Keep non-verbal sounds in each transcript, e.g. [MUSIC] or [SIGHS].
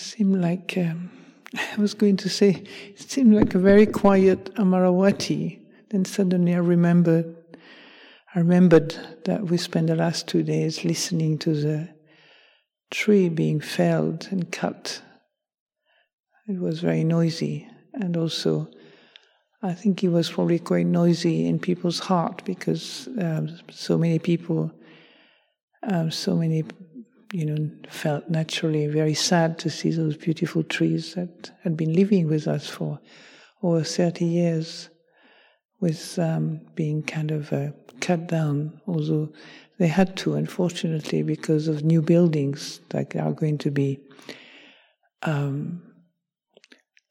seemed like um, [LAUGHS] I was going to say it seemed like a very quiet Amaravati. Then suddenly I remembered I remembered that we spent the last two days listening to the tree being felled and cut. It was very noisy, and also I think it was probably quite noisy in people's heart because um, so many people, um, so many, you know, felt naturally very sad to see those beautiful trees that had been living with us for over 30 years, with um, being kind of uh, cut down, although they had to, unfortunately, because of new buildings that are going to be um,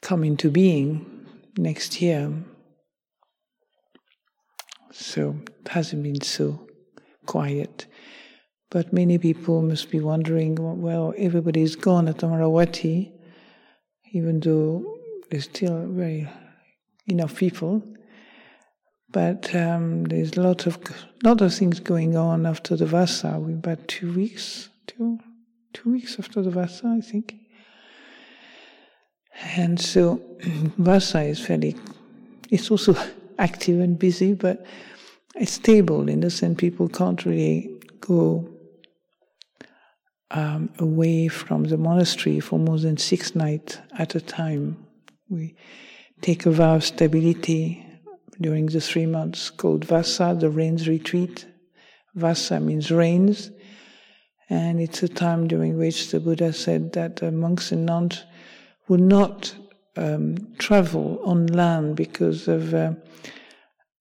come into being next year. So it hasn't been so quiet. But many people must be wondering well, everybody's gone at Amaravati, even though there's still very enough people. But um, there's a lot of lot of things going on after the Vasa. We about two weeks, two two weeks after the Vasa, I think. And so [CLEARS THROAT] Vasa is fairly, it's also [LAUGHS] active and busy, but it's stable in the sense people can't really go um, away from the monastery for more than six nights at a time. We take a vow of stability during the three months called Vasa, the rains retreat. Vasa means rains, and it's a time during which the Buddha said that the monks and nuns would not um, travel on land because of uh,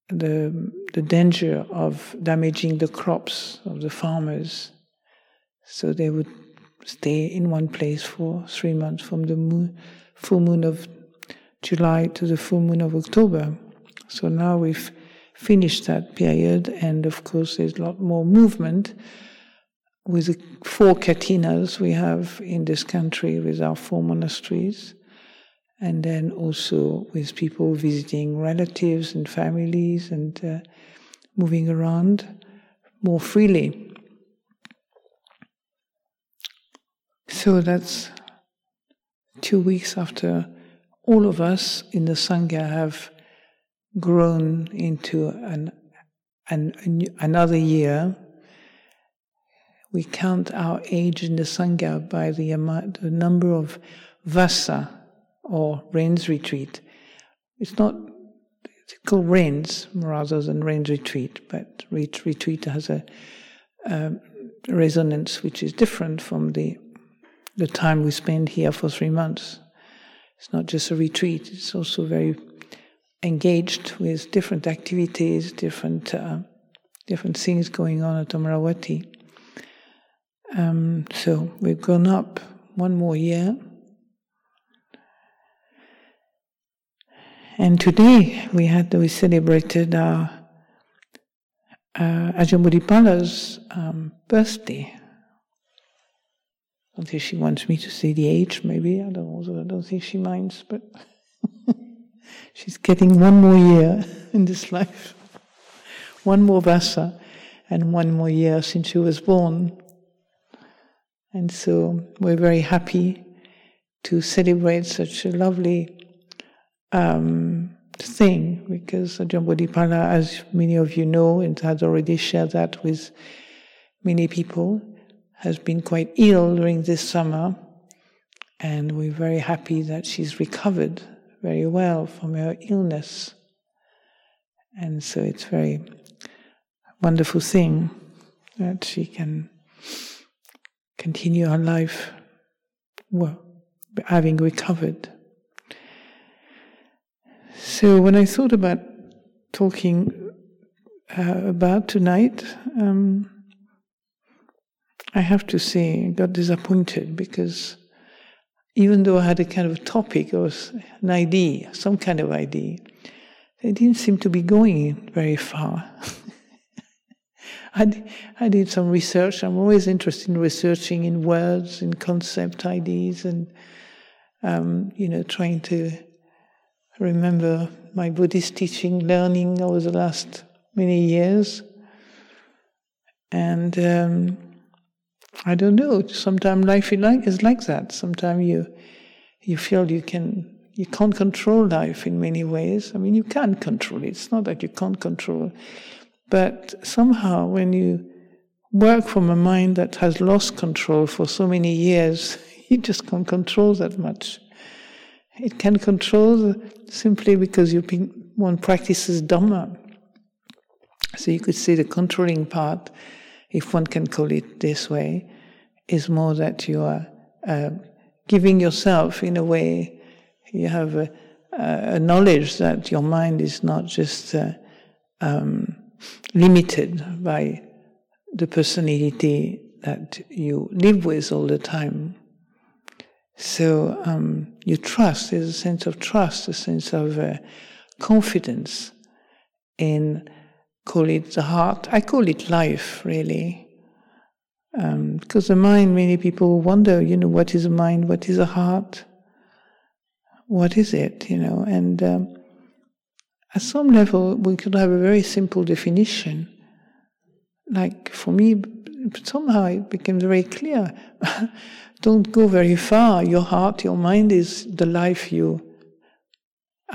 the the danger of damaging the crops of the farmers. So they would stay in one place for three months, from the moon, full moon of July to the full moon of October. So now we've finished that period, and of course, there's a lot more movement with the four kathinas we have in this country with our four monasteries, and then also with people visiting relatives and families and uh, moving around more freely. So that's two weeks after all of us in the Sangha have grown into an, an, another year. We count our age in the Sangha by the, amount, the number of vasa, or rains retreat. It's not it's called rains rather than rains retreat, but retreat has a, a resonance which is different from the the time we spend here for three months. It's not just a retreat; it's also very engaged with different activities, different uh, different things going on at Amaravati. Um, so we've gone up one more year. And today we had we celebrated our uh, Ajahn Bodhipala's um, birthday. I don't think she wants me to say the age, maybe. I don't, I don't think she minds, but [LAUGHS] She's getting one more year [LAUGHS] in this life, one more vasa, and one more year since she was born. And so we're very happy to celebrate such a lovely um, thing because Ajahn Bodhipala, as many of you know, and has already shared that with many people, has been quite ill during this summer. And we're very happy that she's recovered very well from her illness. And so it's very wonderful thing that she can continue her life well, having recovered. So when I thought about talking uh, about tonight, um, I have to say got disappointed because even though I had a kind of topic or an idea, some kind of idea, it didn't seem to be going very far. [LAUGHS] I, I did some research. I'm always interested in researching in words, in concept ideas, and um, you know, trying to remember my Buddhist teaching, learning over the last many years. And um, I don't know. Sometimes life is like, that. Sometimes you you feel you can you can't control life in many ways. I mean, you can control it. It's not that you can't control, but somehow when you work from a mind that has lost control for so many years, [LAUGHS] you just can't control that much. It can control simply because you one practices Dhamma. So you could see the controlling part, if one can call it this way, is more that you are uh, giving yourself, in a way, you have a, a knowledge that your mind is not just uh, um, limited by the personality that you live with all the time. So um, you trust, there's a sense of trust, a sense of uh, confidence in, call it the heart. I call it life, really. Um, because the mind, many people wonder, you know, what is a mind? What is a heart? What is it, you know? And um, at some level, we could have a very simple definition. Like for me, somehow it became very clear. [LAUGHS] Don't go very far. Your heart, your mind is the life you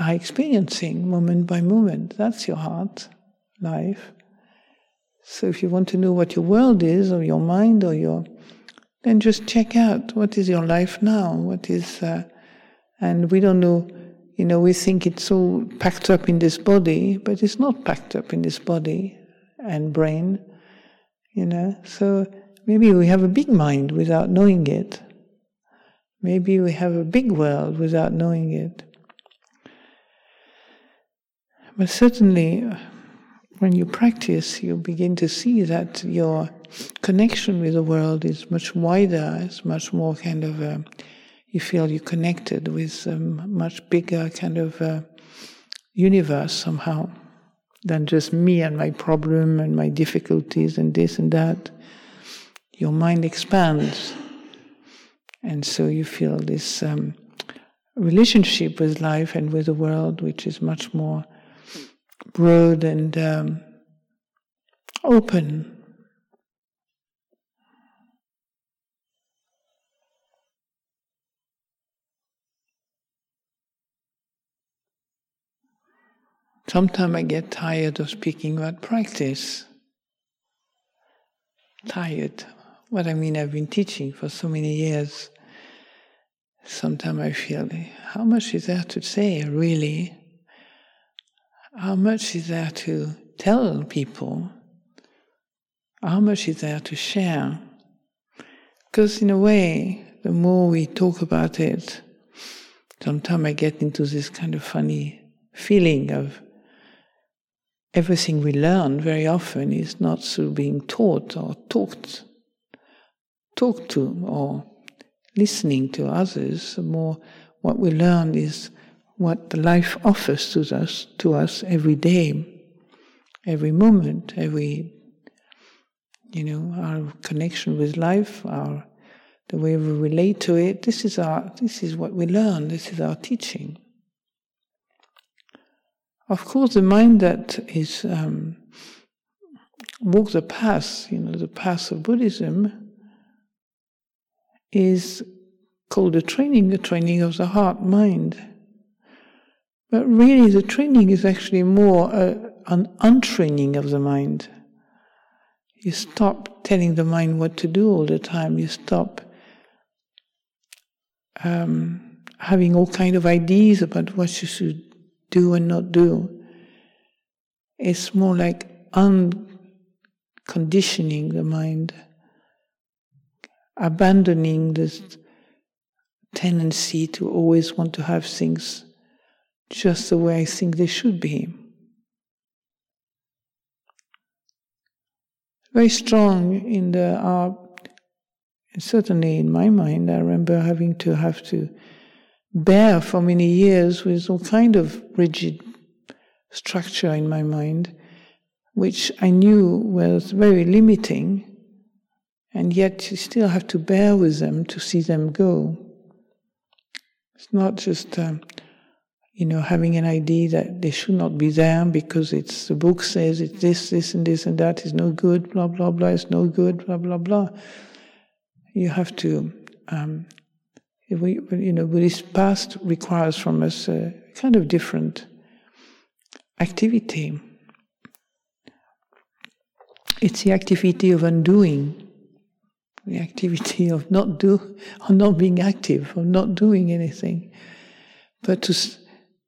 are experiencing moment by moment. That's your heart life. So if you want to know what your world is, or your mind, or your, then just check out what is your life now. What is, uh, and we don't know. You know, we think it's all packed up in this body, but it's not packed up in this body and brain. You know, so maybe we have a big mind without knowing it. Maybe we have a big world without knowing it. But certainly, when you practice, you begin to see that your connection with the world is much wider, it's much more kind of, a, you feel you're connected with a much bigger kind of a universe somehow than just me and my problem and my difficulties and this and that. Your mind expands. And so you feel this um, relationship with life and with the world, which is much more broad and um, open. Sometimes I get tired of speaking about practice. Tired. What I mean, I've been teaching for so many years. Sometimes I feel, how much is there to say, really? How much is there to tell people? How much is there to share? Because, in a way, the more we talk about it, sometimes I get into this kind of funny feeling of everything we learn very often is not through being taught or talked, talked to or listening to others. The more what we learn is what the life offers to us, to us every day, every moment, every, you know, our connection with life, our, the way we relate to it. This is our, this is what we learn. This is our teaching. Of course, the mind that is um, walks the path, you know, the path of Buddhism, is called a training, the training of the heart mind. But really, the training is actually more a, an untraining of the mind. You stop telling the mind what to do all the time. You stop um, having all kind of ideas about what you should do and not do. It's more like unconditioning the mind, abandoning this tendency to always want to have things just the way I think they should be. Very strong in the uh, certainly in my mind, I remember having to have to bear for many years with all kind of rigid structure in my mind, which I knew was very limiting, and yet you still have to bear with them to see them go. It's not just um, you know, having an idea that they should not be there because it's the book says it's this, this, and this, and that is no good, blah, blah, blah, it's no good, blah, blah, blah. you have to, um, we, you know, Buddhist past requires from us a kind of different activity. It's the activity of undoing, the activity of not do, of not being active, of not doing anything, but to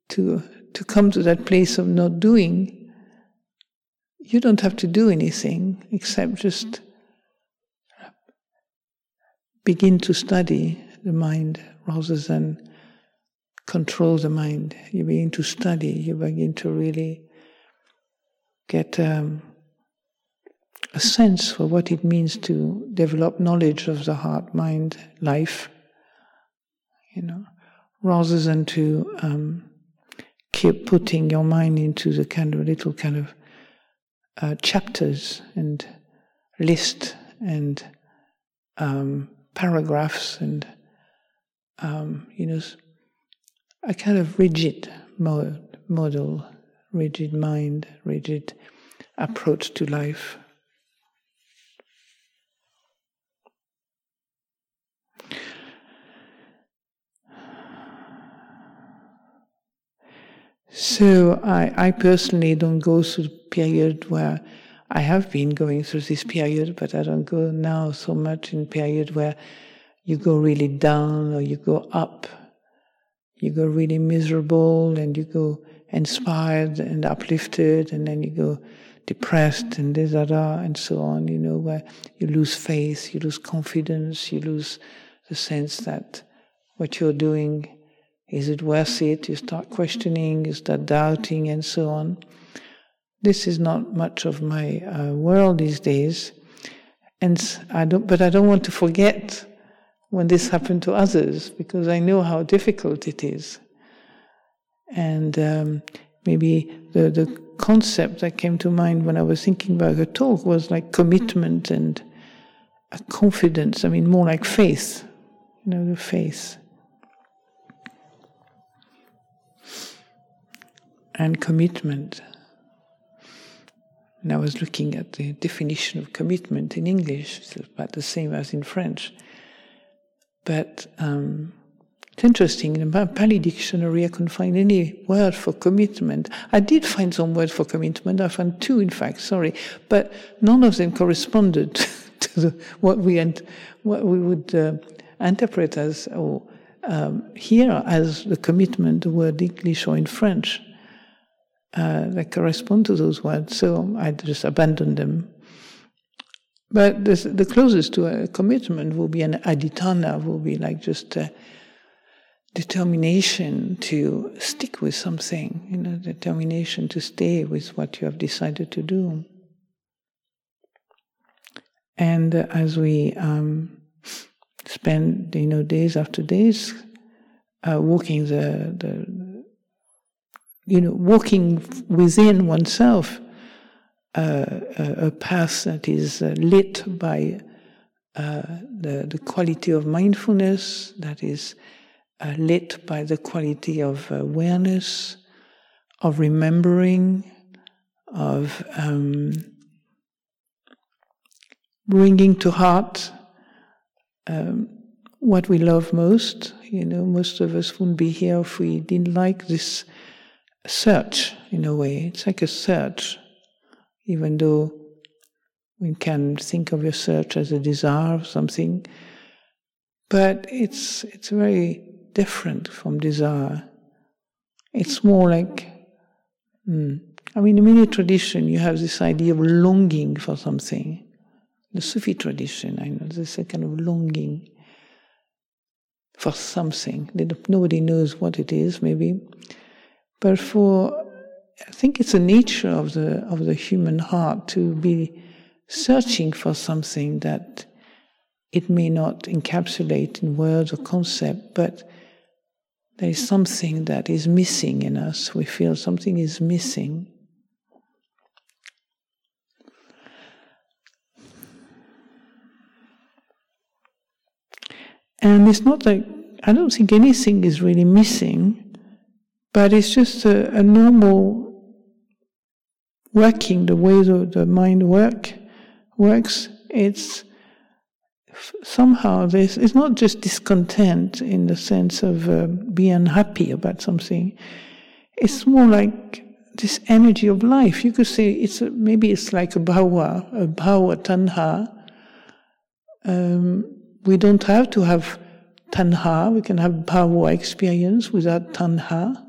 to to come to that place of not doing. You don't have to do anything except just begin to study the mind rather than control the mind. You begin to study, you begin to really get um, a sense for what it means to develop knowledge of the heart, mind, life, you know, rather than to um, keep putting your mind into the kind of little kind of uh, chapters and list and um, paragraphs and um, you know a kind of rigid mod- model, rigid mind, rigid approach to life. So I, I personally don't go through the period where I have been going through this period, but I don't go now so much in period where you go really down or you go up. You go really miserable and you go inspired and uplifted and then you go depressed and da and so on, you know, where you lose faith, you lose confidence, you lose the sense that what you're doing is it worth it? You start questioning, you start doubting, and so on. This is not much of my uh, world these days, and I don't. But I don't want to forget when this happened to others because I know how difficult it is. And um, maybe the the concept that came to mind when I was thinking about her talk was like commitment and confidence. I mean, more like faith. You know, the faith. And commitment. And I was looking at the definition of commitment in English, it's about the same as in French. But um, it's interesting, in the Pali dictionary, I couldn't find any word for commitment. I did find some word for commitment, I found two, in fact, sorry, but none of them corresponded [LAUGHS] to the, what, we, what we would uh, interpret as, or um, here as the commitment, the word English or in French uh, that correspond to those words. So I just abandoned them. But this, the closest to a commitment will be an adhitthana, will be like just a determination to stick with something, you know, determination to stay with what you have decided to do. And uh, as we um, spend, you know, days after days uh, walking the, the you know, walking within oneself uh, a, a, path that is uh, lit by uh, the, the quality of mindfulness, that is uh, lit by the quality of awareness, of remembering, of um, bringing to heart um, what we love most. You know, most of us wouldn't be here if we didn't like this search in a way. It's like a search, even though we can think of your search as a desire of something, but it's it's very different from desire. It's more like, mm, I mean, in many tradition, you have this idea of longing for something. The Sufi tradition, I know, there's a kind of longing for something. Nobody knows what it is, maybe. But for, I think it's the nature of the, of the human heart to be searching for something that it may not encapsulate in words or concept, but there is something that is missing in us. We feel something is missing. And it's not like, I don't think anything is really missing. But it's just a, a normal working, the way the, the mind work works. It's somehow this it's not just discontent in the sense of uh, being unhappy about something. It's more like this energy of life. You could say it's a, maybe it's like a bhava, a bhava tanha. Um, we don't have to have tanha. We can have bhava experience without tanha.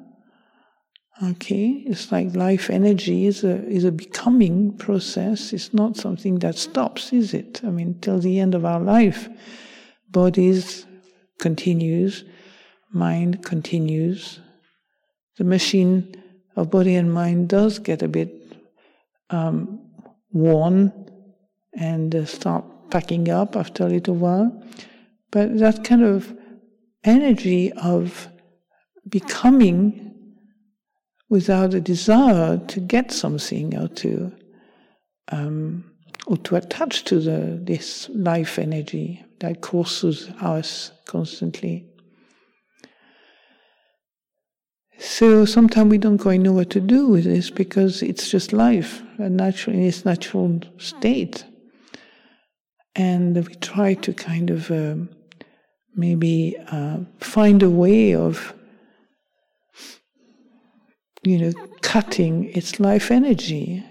Okay, it's like life energy is a is a becoming process. It's not something that stops, is it? I mean, till the end of our life, bodies continues, mind continues. The machine of body and mind does get a bit um, worn and uh, start packing up after a little while, but that kind of energy of becoming without a desire to get something or to um, or to attach to the this life energy that courses us constantly. So sometimes we don't quite know what to do with this because it's just life, a natural in its natural state, and we try to kind of um, maybe uh, find a way of you know, cutting its life energy,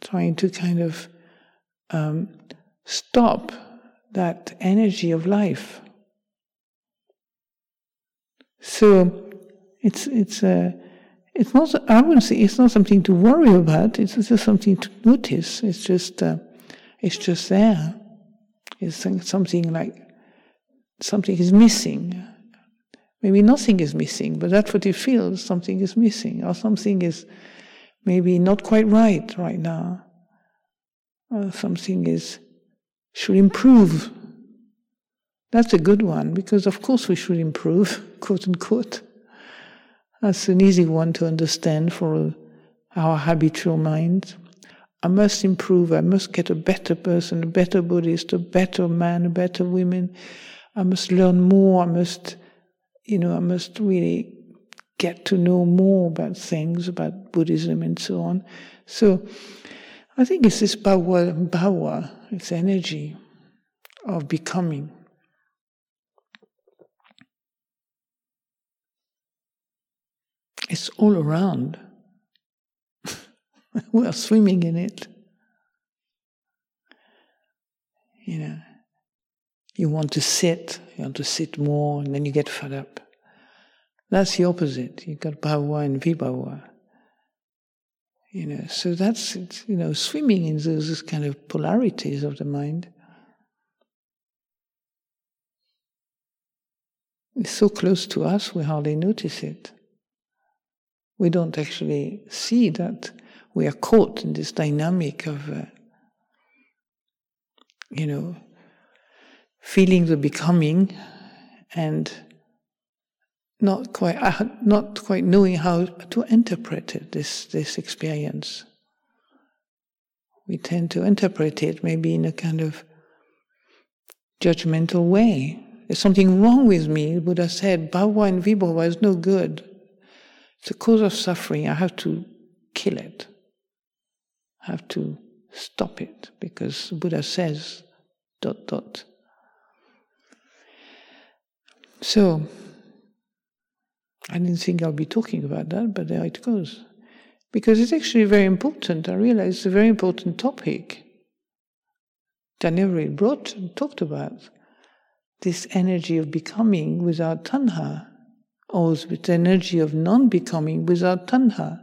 trying to kind of um, stop that energy of life. So it's it's a uh, it's not I wouldn't say it's not something to worry about. It's just something to notice. It's just uh, it's just there. It's something like something is missing. Maybe nothing is missing, but that's what you feel something is missing, or something is maybe not quite right right now, or something is should improve. That's a good one, because of course we should improve, [LAUGHS] quote unquote. That's an easy one to understand for uh, our habitual mind. I must improve, I must get a better person, a better Buddhist, a better man, a better woman. I must learn more, I must you know, I must really get to know more about things, about Buddhism and so on. So I think it's this power, power, it's energy of becoming. It's all around. [LAUGHS] we are swimming in it. You know. You want to sit, you want to sit more, and then you get fed up. That's the opposite. You've got bhava and vibhava. You know, so that's you know swimming in those kind of polarities of the mind. It's so close to us, we hardly notice it. We don't actually see that we are caught in this dynamic of, uh, you know, feeling the becoming and not quite not quite knowing how to interpret it, this this experience. We tend to interpret it maybe in a kind of judgmental way. There's something wrong with me. Buddha said, Bhava and Vibhava is no good. It's a cause of suffering. I have to kill it. I have to stop it because Buddha says, dot, dot. So, I didn't think I'll be talking about that, but there it goes. Because it's actually very important. I realize it's a very important topic that I never really brought and talked about. This energy of becoming without tanha, or the energy of non becoming without tanha.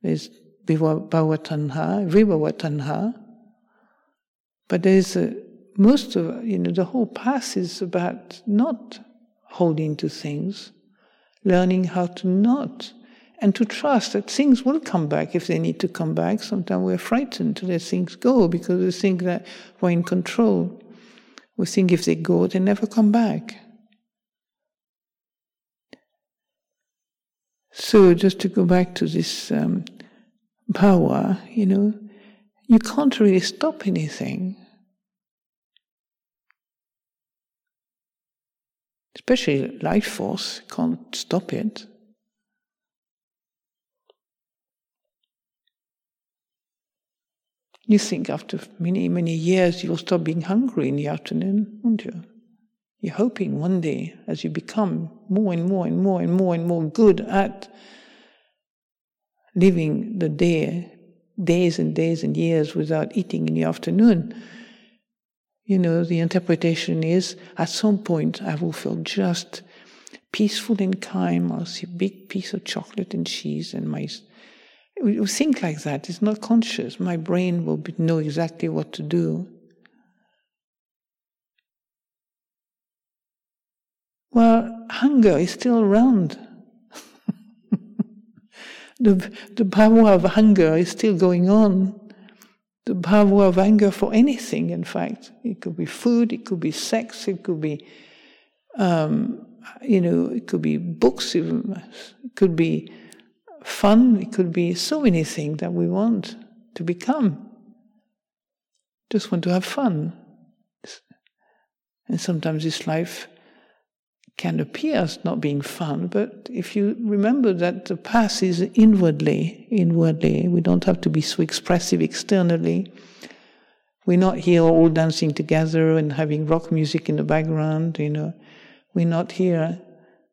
There's bhava tanha, vibhava tanha, but there's a most of you know the whole path is about not holding to things, learning how to not, and to trust that things will come back if they need to come back. Sometimes we're frightened to let things go because we think that we're in control. We think if they go, they never come back. So, just to go back to this um, bhava, you know, you can't really stop anything. Especially life force, can't stop it. You think after many, many years you'll stop being hungry in the afternoon, won't you? You're hoping one day, as you become more and more and more and more and more good at living the day, days and days and years without eating in the afternoon, you know, the interpretation is at some point I will feel just peaceful and calm. I'll see a big piece of chocolate and cheese, and my we think like that. It's not conscious. My brain will be, know exactly what to do. Well, hunger is still around. [LAUGHS] the, the power of hunger is still going on the power of anger for anything, in fact. It could be food, it could be sex, it could be, um, you know, it could be books, even. it could be fun, it could be so many things that we want to become. Just want to have fun. And sometimes this life can appear as not being fun, but if you remember that the path is inwardly, inwardly, we don't have to be so expressive externally. We're not here all dancing together and having rock music in the background, you know. We're not here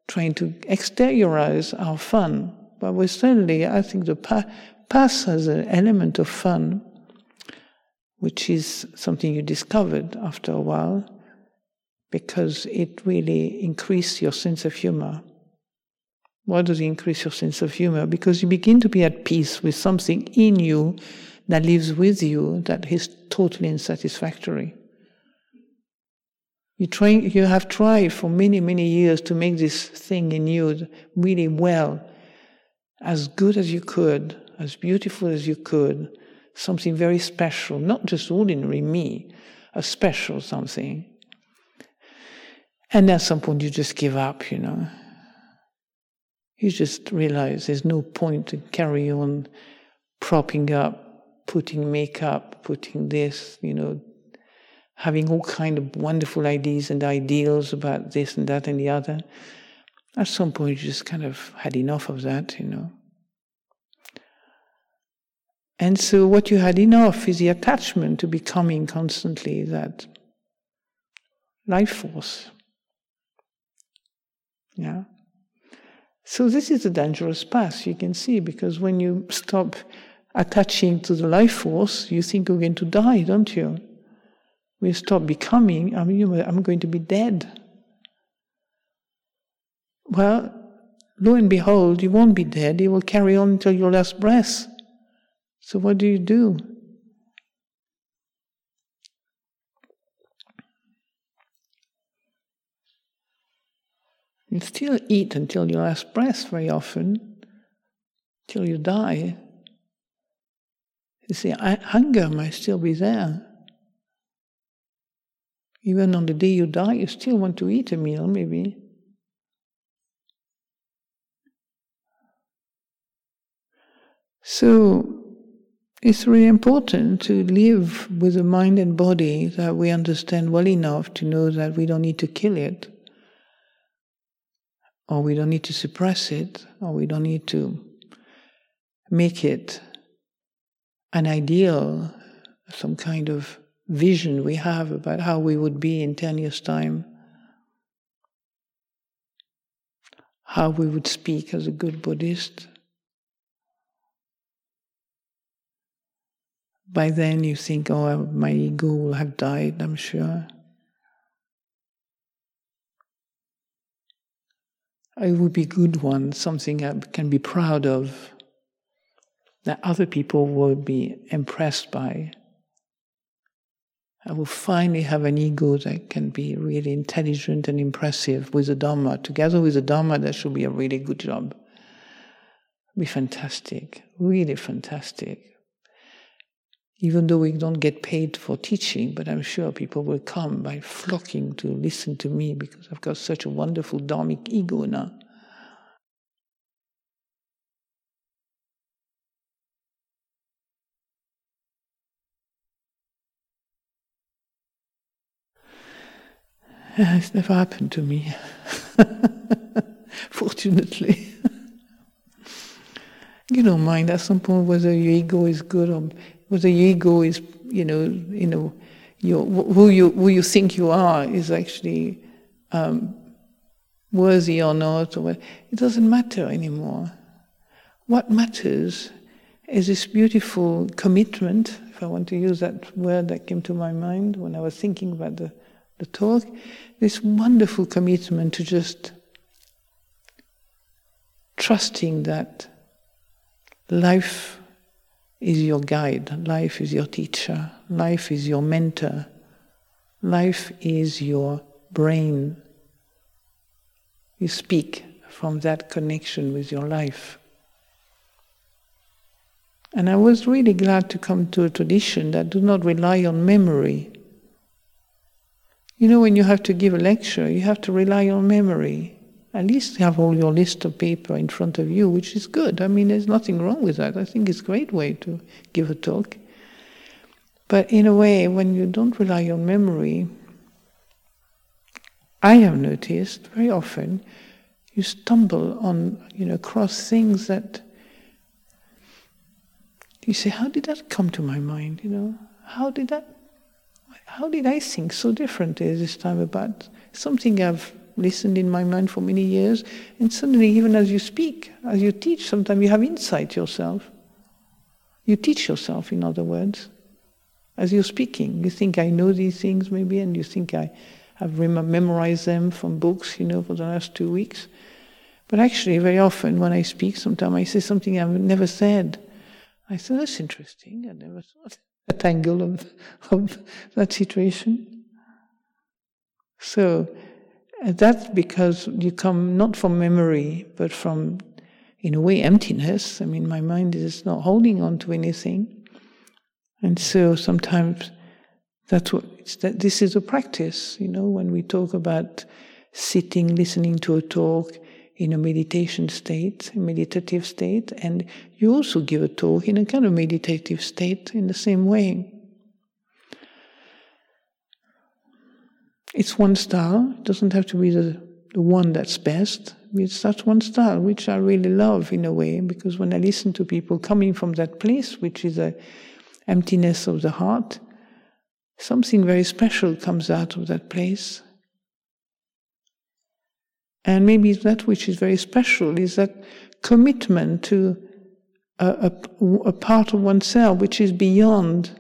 trying to exteriorize our fun, but we're certainly, I think the path, path has an element of fun, which is something you discovered after a while because it really increases your sense of humor. Why does it increase your sense of humor? Because you begin to be at peace with something in you that lives with you that is totally unsatisfactory. You, try, you have tried for many, many years to make this thing in you really well, as good as you could, as beautiful as you could, something very special, not just ordinary me, a special something. And at some point, you just give up, you know. You just realize there's no point to carry on propping up, putting makeup, putting this, you know, having all kind of wonderful ideas and ideals about this and that and the other. At some point, you just kind of had enough of that, you know. And so, what you had enough is the attachment to becoming constantly that life force. Yeah. So this is a dangerous path, you can see, because when you stop attaching to the life force, you think you're going to die, don't you? We stop becoming, I mean, I'm going to be dead. Well, lo and behold, you won't be dead. You will carry on until your last breath. So what do you do? You still eat until your last breath very often, till you die. You see, hunger might still be there. Even on the day you die, you still want to eat a meal, maybe. So, it's really important to live with a mind and body that we understand well enough to know that we don't need to kill it or we don't need to suppress it, or we don't need to make it an ideal, some kind of vision we have about how we would be in 10 years' time, how we would speak as a good Buddhist. By then, you think, oh, my ego will have died, I'm sure. It would be good one, something I can be proud of, that other people will be impressed by. I will finally have an ego that can be really intelligent and impressive with the Dharma. Together with the Dharma, that should be a really good job. Be fantastic, really fantastic. Even though we don't get paid for teaching, but I'm sure people will come by flocking to listen to me because I've got such a wonderful dharmic ego now. It's never happened to me, [LAUGHS] fortunately. [LAUGHS] you don't mind at some point whether your ego is good or whether your ego is, you know, you know, your, who you who you think you are is actually um, worthy or not, or what, it doesn't matter anymore. What matters is this beautiful commitment, if I want to use that word that came to my mind when I was thinking about the, the talk, this wonderful commitment to just trusting that life is your guide, life is your teacher, life is your mentor, life is your brain. You speak from that connection with your life. And I was really glad to come to a tradition that do not rely on memory. You know, when you have to give a lecture, you have to rely on memory. At least have all your list of paper in front of you, which is good. I mean, there's nothing wrong with that. I think it's a great way to give a talk. But in a way, when you don't rely on memory, I have noticed very often you stumble on, you know, across things that you say, how did that come to my mind? You know, how did that, how did I think so differently this time about something I've listened in my mind for many years, and suddenly, even as you speak, as you teach, sometimes you have insight yourself. You teach yourself, in other words, as you're speaking. You think I know these things maybe, and you think I have memorized them from books, you know, for the last two weeks. But actually, very often when I speak, sometimes I say something I've never said I thought that's interesting. I never thought [LAUGHS] that angle of, of that situation. So uh, that's because you come not from memory, but from, in a way, emptiness. I mean, my mind is not holding on to anything. And so sometimes that's what, it's that this is a practice, you know, when we talk about sitting, listening to a talk, in a meditation state, a meditative state, and you also give a talk in a kind of meditative state in the same way. It's one style, it doesn't have to be the, the one that's best. It's that one style which I really love in a way, because when I listen to people coming from that place, which is a emptiness of the heart, something very special comes out of that place. And maybe that which is very special is that commitment to a, a, a part of oneself which is beyond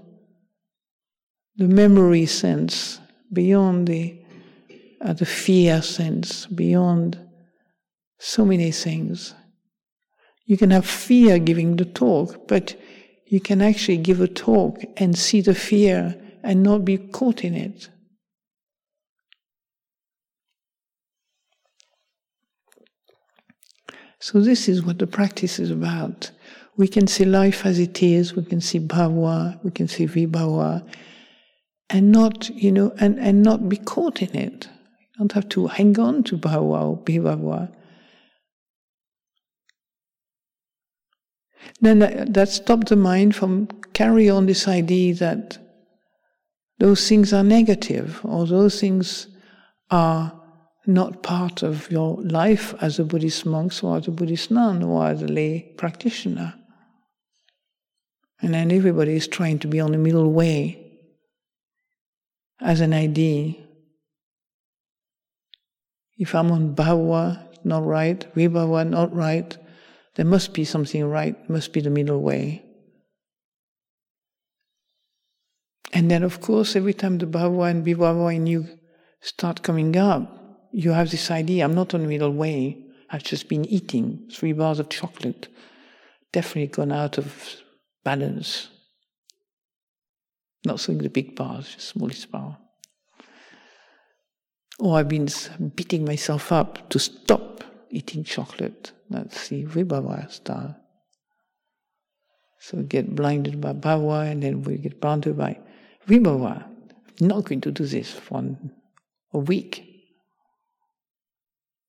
the memory sense, beyond the, uh, the fear sense, beyond so many things. You can have fear giving the talk, but you can actually give a talk and see the fear and not be caught in it. So, this is what the practice is about. We can see life as it is, we can see bhava, we can see vibhava, and not, you know, and, and not be caught in it. You don't have to hang on to bhava or vibhava. Then that, that stops the mind from carry on this idea that those things are negative or those things are not part of your life as a Buddhist monk or as a Buddhist nun or as a lay practitioner. And then everybody is trying to be on the middle way as an idea. If I'm on bhava, not right, vibhava, not right, there must be something right, must be the middle way. And then, of course, every time the bhava and vibhava in you start coming up, you have this idea I'm not on the middle way. I've just been eating three bars of chocolate, definitely gone out of balance. Not saying the big bars, just smallest bar. Or I've been beating myself up to stop eating chocolate. That's the Vibhava style. So we get blinded by Bhava and then we get blinded by Vibhava. I'm not going to do this for a week.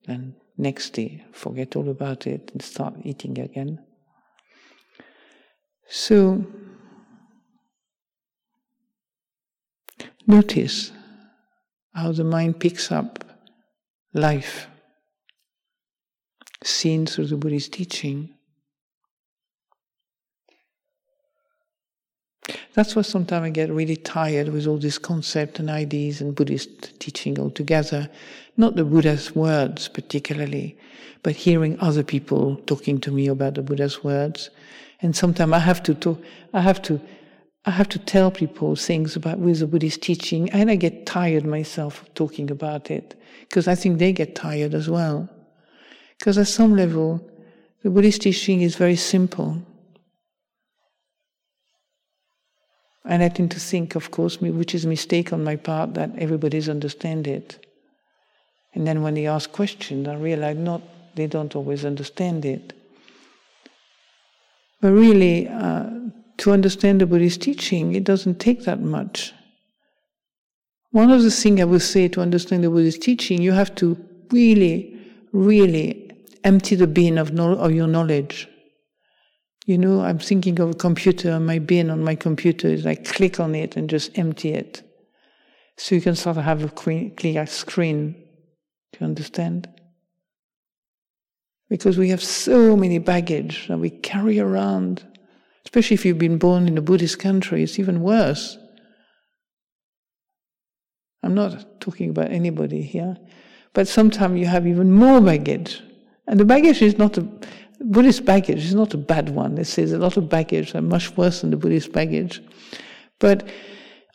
And next day, forget all about it and start eating again. So, notice how the mind picks up life seen through the Buddhist teaching. That's why sometimes I get really tired with all these concepts and ideas and Buddhist teaching altogether. Not the Buddha's words particularly, but hearing other people talking to me about the Buddha's words. And sometimes I have to talk, I have to, I have to tell people things about with the Buddhist teaching, and I get tired myself talking about it because I think they get tired as well. Because at some level, the Buddhist teaching is very simple. And I tend to think, of course, which is a mistake on my part, that everybody's understand it. And then when they ask questions, I realize not they don't always understand it. But really, uh, to understand the Buddhist teaching, it doesn't take that much. One of the things I would say to understand the Buddhist teaching, you have to really, really empty the bin of, no, of your knowledge. You know, I'm thinking of a computer, my bin on my computer is like click on it and just empty it. So you can sort of have a clear screen. Do you understand? Because we have so many baggage that we carry around, especially if you've been born in a Buddhist country, it's even worse. I'm not talking about anybody here, but sometimes you have even more baggage. And the baggage is not a Buddhist baggage is not a bad one. It says a lot of baggage are much worse than the Buddhist baggage. But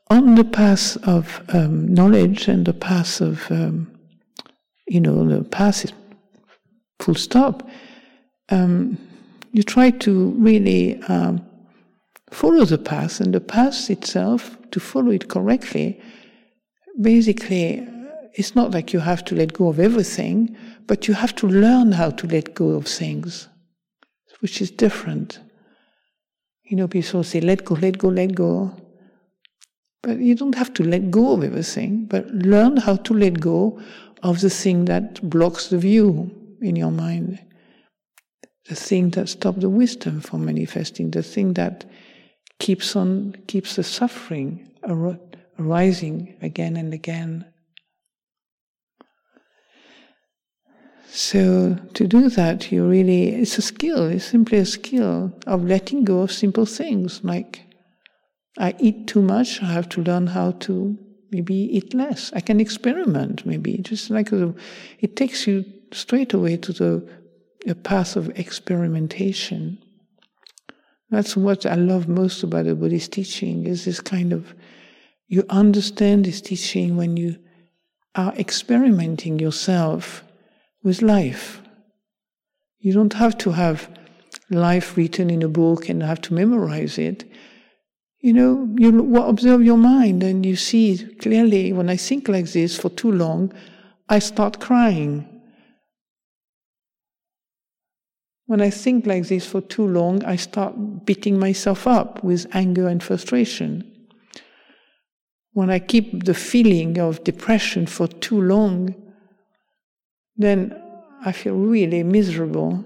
on the path of um, knowledge and the path of, um, you know, the path is full stop, um, you try to really um, follow the path, and the path itself, to follow it correctly, basically, it's not like you have to let go of everything, but you have to learn how to let go of things which is different. You know, people say, let go, let go, let go. But you don't have to let go of everything, but learn how to let go of the thing that blocks the view in your mind, the thing that stops the wisdom from manifesting, the thing that keeps on keeps the suffering arising again and again. So to do that, you really, it's a skill, it's simply a skill of letting go of simple things like I eat too much, I have to learn how to maybe eat less. I can experiment maybe, just like a, it takes you straight away to the a path of experimentation. That's what I love most about the Buddhist teaching is this kind of you understand this teaching when you are experimenting yourself with life. You don't have to have life written in a book and have to memorize it. You know, you observe your mind and you see clearly when I think like this for too long, I start crying. When I think like this for too long, I start beating myself up with anger and frustration. When I keep the feeling of depression for too long, then I feel really miserable.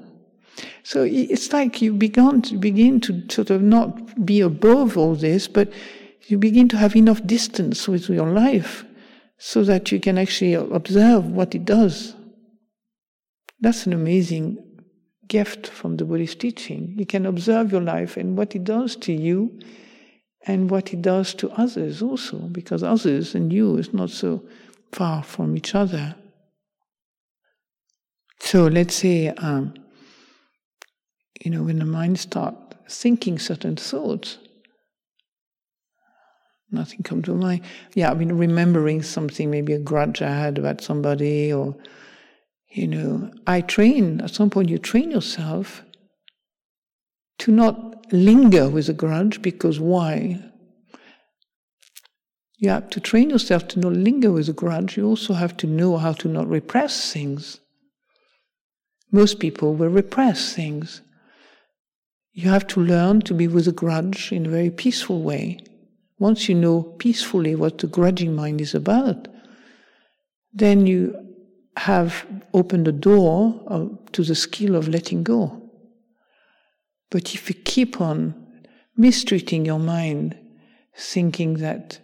So it's like you begin to begin to sort of not be above all this, but you begin to have enough distance with your life so that you can actually observe what it does. That's an amazing gift from the Buddhist teaching. You can observe your life and what it does to you and what it does to others also, because others and you is not so far from each other. So let's say, um, you know, when the mind starts thinking certain thoughts, nothing comes to mind. Yeah, I mean, remembering something, maybe a grudge I had about somebody, or, you know, I train, at some point, you train yourself to not linger with a grudge because why? You have to train yourself to not linger with a grudge. You also have to know how to not repress things. Most people will repress things. You have to learn to be with a grudge in a very peaceful way. Once you know peacefully what the grudging mind is about, then you have opened the door of, to the skill of letting go. But if you keep on mistreating your mind, thinking that,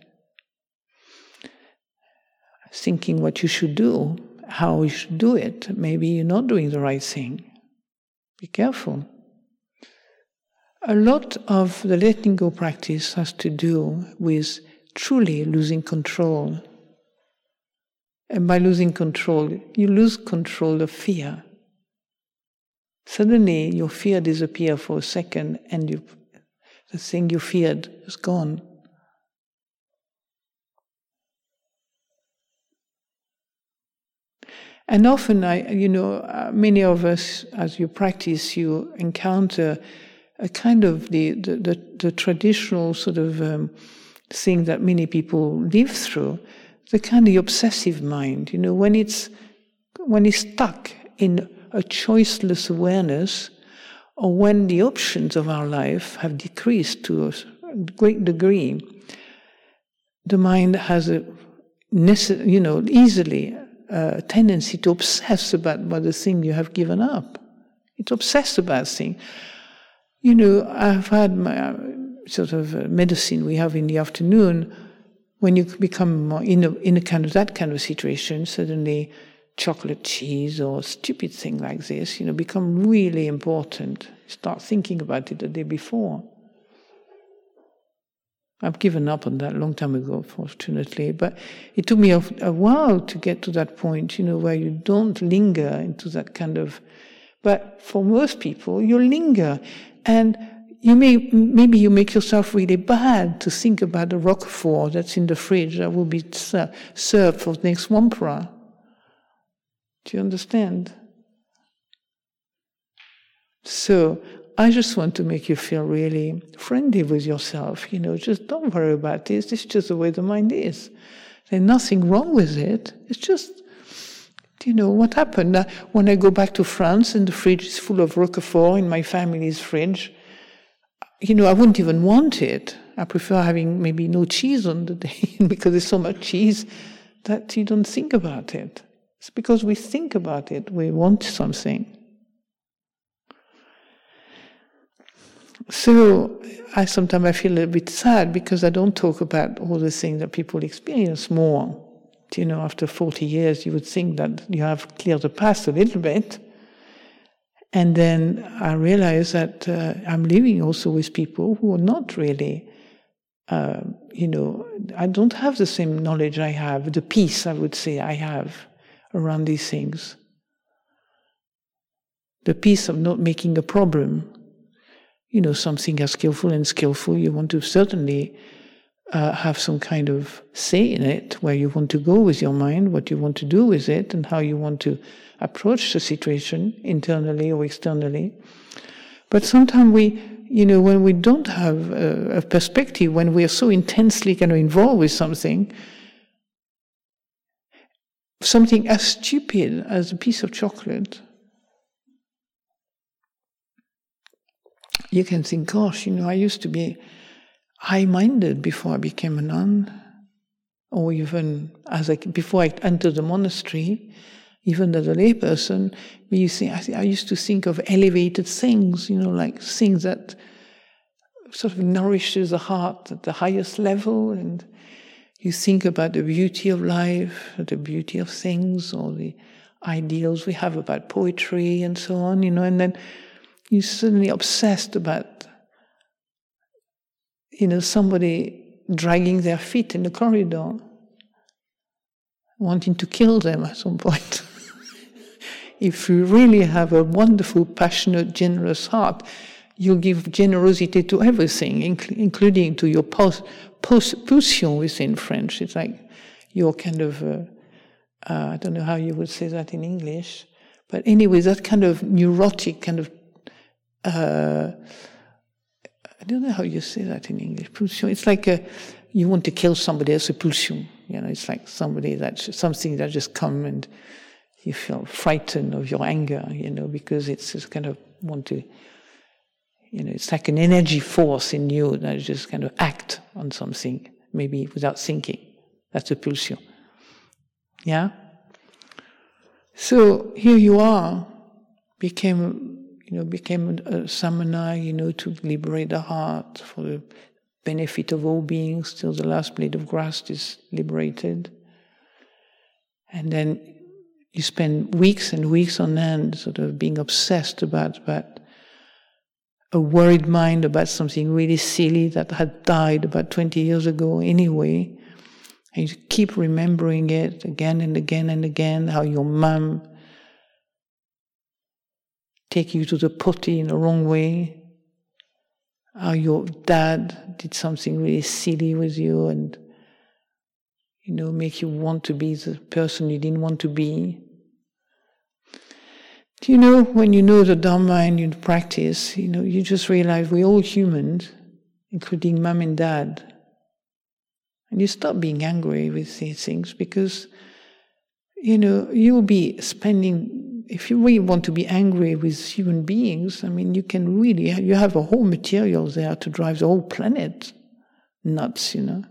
thinking what you should do, how you should do it. Maybe you're not doing the right thing. Be careful. a lot of the letting go practice has to do with truly losing control. And by losing control, you lose control of fear. Suddenly, your fear disappears for a second, and you, the thing you feared is gone. And often, I, you know, uh, many of us, as you practice, you encounter a kind of the, the, the, the traditional sort of um, thing that many people live through, the kind of obsessive mind. You know, when it's when it's stuck in a choiceless awareness, or when the options of our life have decreased to a great degree, the mind has a you know easily a tendency to obsess about, about the thing you have given up. It's obsessed about things. You know, I've had my uh, sort of uh, medicine we have in the afternoon. When you become in a, in a kind of that kind of situation, suddenly chocolate cheese or stupid thing like this, you know, become really important. Start thinking about it the day before. I've given up on that long time ago, fortunately. But it took me a, a, while to get to that point, you know, where you don't linger into that kind of. But for most people, you linger, and you may maybe you make yourself really bad to think about the roquefort that's in the fridge that will be served for the next wan phra. Do you understand? So I just want to make you feel really friendly with yourself. You know, just don't worry about this. This is just the way the mind is. There's nothing wrong with it. It's just, you know, what happened. When I go back to France and the fridge is full of Roquefort in my family's fridge, you know, I wouldn't even want it. I prefer having maybe no cheese on the day [LAUGHS] because there's so much cheese that you don't think about it. It's because we think about it, we want something. So I sometimes I feel a bit sad because I don't talk about all the things that people experience more. You know, after 40 years, you would think that you have cleared the past a little bit. And then I realize that uh, I'm living also with people who are not really, uh, you know, I don't have the same knowledge I have, the peace I would say I have around these things. The peace of not making a problem you know, something as skillful and skillful, you want to certainly uh, have some kind of say in it, where you want to go with your mind, what you want to do with it, and how you want to approach the situation internally or externally. But sometimes we, you know, when we don't have a, a perspective, when we are so intensely kind of involved with something, something as stupid as a piece of chocolate you can think, gosh, you know, I used to be high minded before I became a nun, or even as I, before I entered the monastery, even as a layperson, you see, I, I used to think of elevated things, you know, like things that sort of nourishes the heart at the highest level, and you think about the beauty of life, the beauty of things, or the ideals we have about poetry and so on, you know, and then you're suddenly obsessed about, you know, somebody dragging their feet in the corridor, wanting to kill them at some point. [LAUGHS] if you really have a wonderful, passionate, generous heart, you give generosity to everything, including to your post, post, pulsion within French. It's like your kind of, uh, uh, I don't know how you would say that in English, but anyway, that kind of neurotic kind of uh, don't know how you say that in English. Pulsion. It's like a, you want to kill somebody else. A pulsion. You know, it's like somebody that something that just come and you feel frightened of your anger. You know, because it's just kind of want to. You know, it's like an energy force in you that just kind of act on something, maybe without thinking. That's a pulsion. Yeah. So here you are, became you know, became a samana, you know, to liberate the heart for the benefit of all beings till the last blade of grass is liberated. And then you spend weeks and weeks on end sort of being obsessed about, about a worried mind about something really silly that had died about 20 years ago anyway. And you keep remembering it again and again and again, how your mum take you to the potty in the wrong way, how your dad did something really silly with you and, you know, make you want to be the person you didn't want to be. Do you know, when you know the Dharma and you practice, you know, you just realize we're all humans, including mom and dad. And you stop being angry with these things because, you know, you'll be spending, if you really want to be angry with human beings, I mean, you can really, you have a whole material there to drive the whole planet nuts, you know.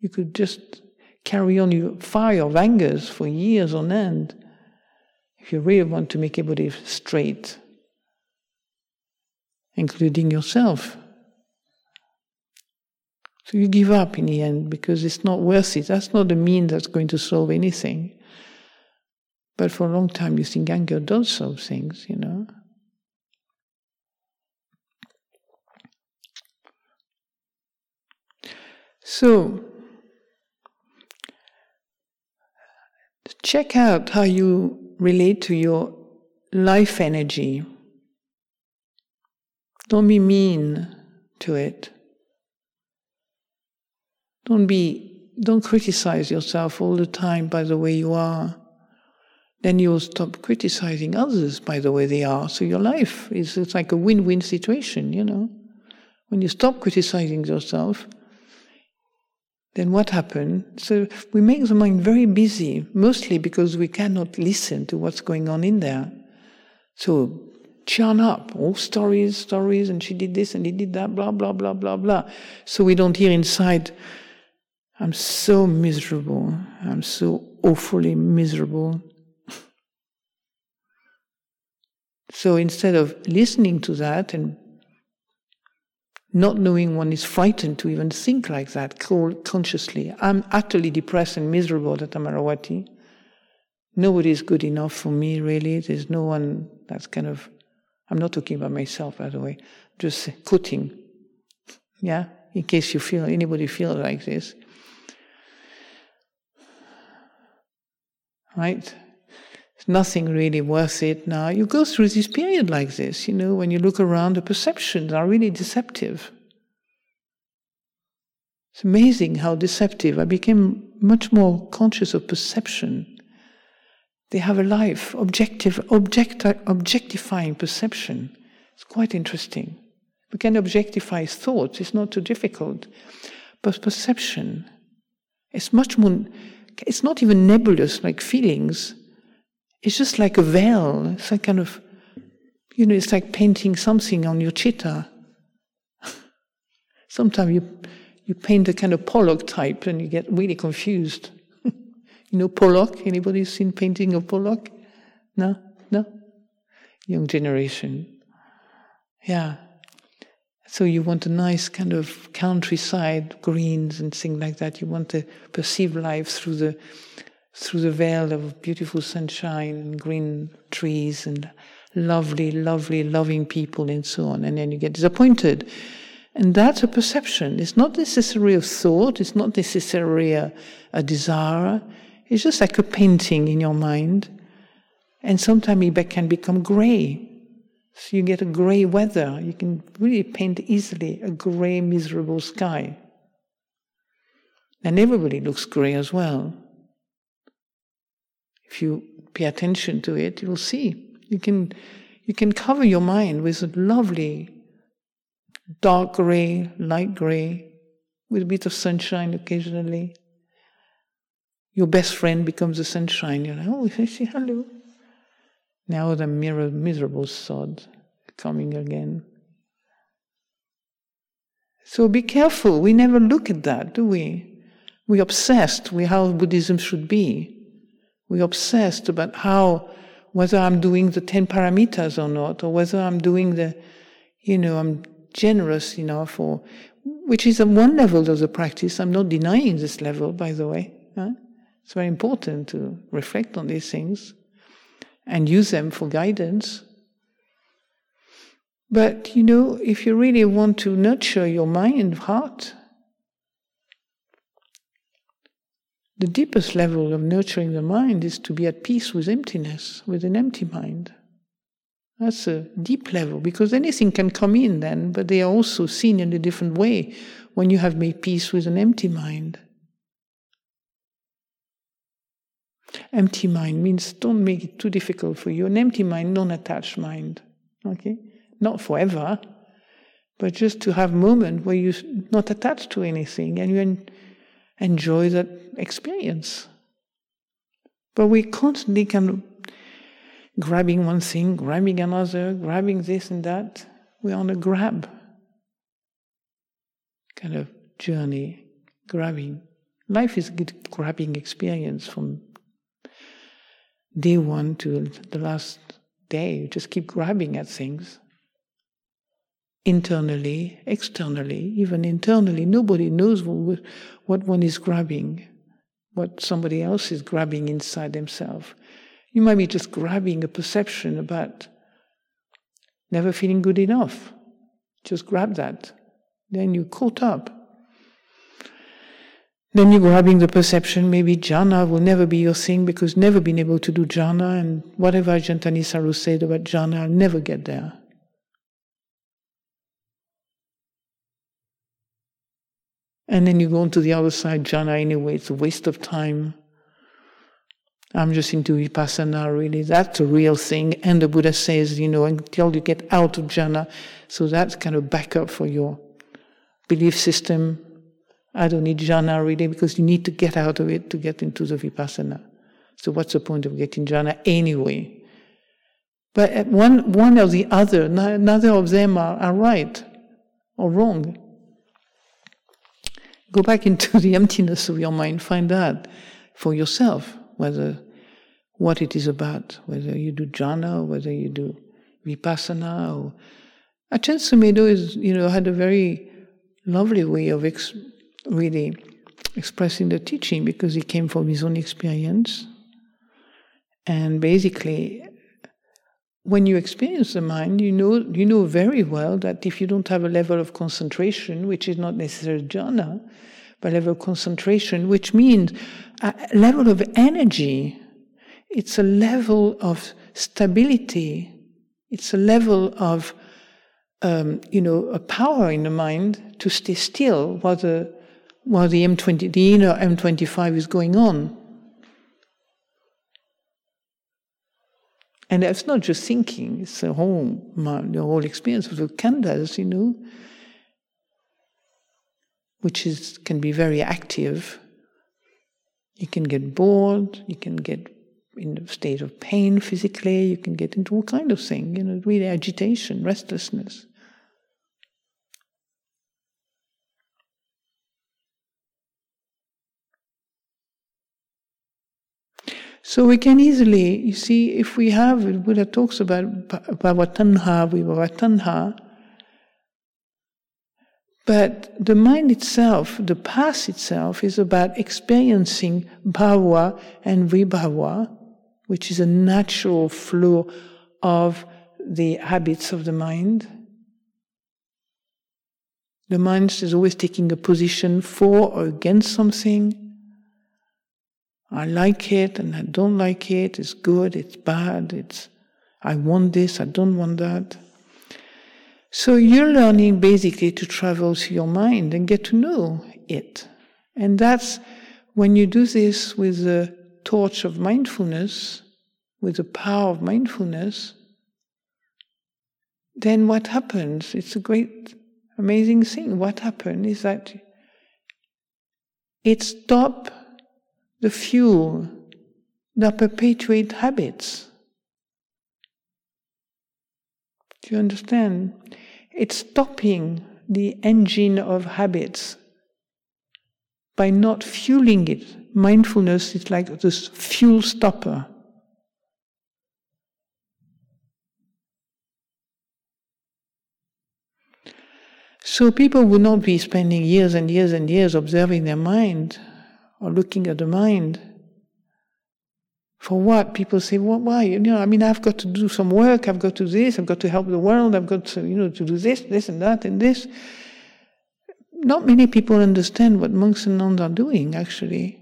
You could just carry on your fire of angers for years on end if you really want to make everybody straight, including yourself. So you give up in the end because it's not worth it. That's not the mean that's going to solve anything. But for a long time, you think anger does solve things, you know. So, check out how you relate to your life energy. Don't be mean to it. Don't be, don't criticize yourself all the time by the way you are. Then you'll stop criticizing others by the way they are. So your life is it's like a win-win situation, you know. When you stop criticizing yourself, then what happened? So we make the mind very busy, mostly because we cannot listen to what's going on in there. So churn up all stories, stories, and she did this and he did that, blah, blah, blah, blah, blah. So we don't hear inside, I'm so miserable. I'm so awfully miserable. So instead of listening to that and not knowing one is frightened to even think like that consciously. I'm utterly depressed and miserable at Amaravati. Nobody is good enough for me, really. There's no one that's kind of. I'm not talking about myself, by the way. Just quoting. Yeah, in case you feel anybody feels like this. Right? Nothing really worth it now. You go through this period like this, you know, when you look around, the perceptions are really deceptive. It's amazing how deceptive. I became much more conscious of perception. They have a life, objective, object, objectifying perception. It's quite interesting. We can objectify thoughts, it's not too difficult. But perception, it's much more, it's not even nebulous like feelings it's just like a veil. It's like kind of, you know, it's like painting something on your chitta. [LAUGHS] Sometimes you, you paint a kind of Pollock type and you get really confused. [LAUGHS] you know Pollock? Anybody seen painting of Pollock? No? No? Young generation. Yeah. So you want a nice kind of countryside, greens and things like that. You want to perceive life through the through the veil of beautiful sunshine and green trees and lovely, lovely, loving people and so on. And then you get disappointed. And that's a perception. It's not necessarily a thought, it's not necessarily a, a desire. It's just like a painting in your mind. And sometimes it can become gray. So you get a gray weather. You can really paint easily a gray, miserable sky. And everybody looks gray as well if you pay attention to it, you'll see. You can, you can cover your mind with a lovely dark gray, light gray, with a bit of sunshine occasionally. Your best friend becomes the sunshine. You're like, oh, I say hello. Now the mirror, miserable sod coming again. So be careful. We never look at that, do we? We're obsessed with how Buddhism should be. We're obsessed about how, whether I'm doing the 10 paramitas or not, or whether I'm doing the, you know, I'm generous enough, or, which is on one level of the practice. I'm not denying this level, by the way. Huh? It's very important to reflect on these things and use them for guidance. But you know, if you really want to nurture your mind, heart, the deepest level of nurturing the mind is to be at peace with emptiness, with an empty mind. That's a deep level because anything can come in then, but they are also seen in a different way when you have made peace with an empty mind. Empty mind means don't make it too difficult for you. An empty mind, non attached mind. Okay? not forever, but just to have moment where you're not attached to anything and you en- enjoy that experience. But we constantly of grabbing one thing, grabbing another, grabbing this and that. We're on a grab kind of journey, grabbing. Life is a good grabbing experience from day one to the last day. You just keep grabbing at things internally, externally, even internally. Nobody knows what one is grabbing, what somebody else is grabbing inside themselves. You might be just grabbing a perception about never feeling good enough. Just grab that. Then you're caught up. Then you're grabbing the perception, maybe jhana will never be your thing because never been able to do jhana, and whatever Ajahn Thanissaro said about jhana, I'll never get there. And then you go on to the other side, jhana anyway, it's a waste of time. I'm just into vipassana, really. That's a real thing. And the Buddha says, you know, until you get out of jhana, so that's kind of backup for your belief system. I don't need jhana really because you need to get out of it to get into the vipassana. So what's the point of getting jhana anyway? But one, one or the other, neither of them are, are right or wrong. Go back into [LAUGHS] the emptiness of your mind, find out for yourself whether what it is about, whether you do jhana, whether you do vipassana, or Ajahn Sumedho is, you know, had a very lovely way of ex- really expressing the teaching because he came from his own experience. And basically, when you experience the mind, you know you know very well that if you don't have a level of concentration, which is not necessarily jhana, but level of concentration, which means a level of energy. It's a level of stability. It's a level of um, you know a power in the mind to stay still while the while the M20 the inner M25 is going on. And it's not just thinking, it's the whole, the whole experience of the khandhas, you know, which is, can be very active. You can get bored, you can get in a state of pain physically, you can get into all kind of things, you know, really agitation, restlessness. So we can easily, you see, if we have, Buddha talks about bhavatanha, vibhavatanha, but the mind itself, the past itself, is about experiencing bhava and vibhava, which is a natural flow of the habits of the mind. The mind is always taking a position for or against something. I like it and I don't like it, it's good, it's bad, it's I want this, I don't want that. So you're learning basically to travel through your mind and get to know it. And that's when you do this with the torch of mindfulness, with the power of mindfulness, then what happens? It's a great, amazing thing. What happens is that it stops the fuel that perpetuate habits. Do you understand? It's stopping the engine of habits by not fueling it. Mindfulness is like this fuel stopper. So people would not be spending years and years and years observing their mind or looking at the mind For what? People say, well, why? You know, I mean, I've got to do some work, I've got to do this, I've got to help the world, I've got to, you know, to do this, this and that and this. Not many people understand what monks and nuns are doing, actually.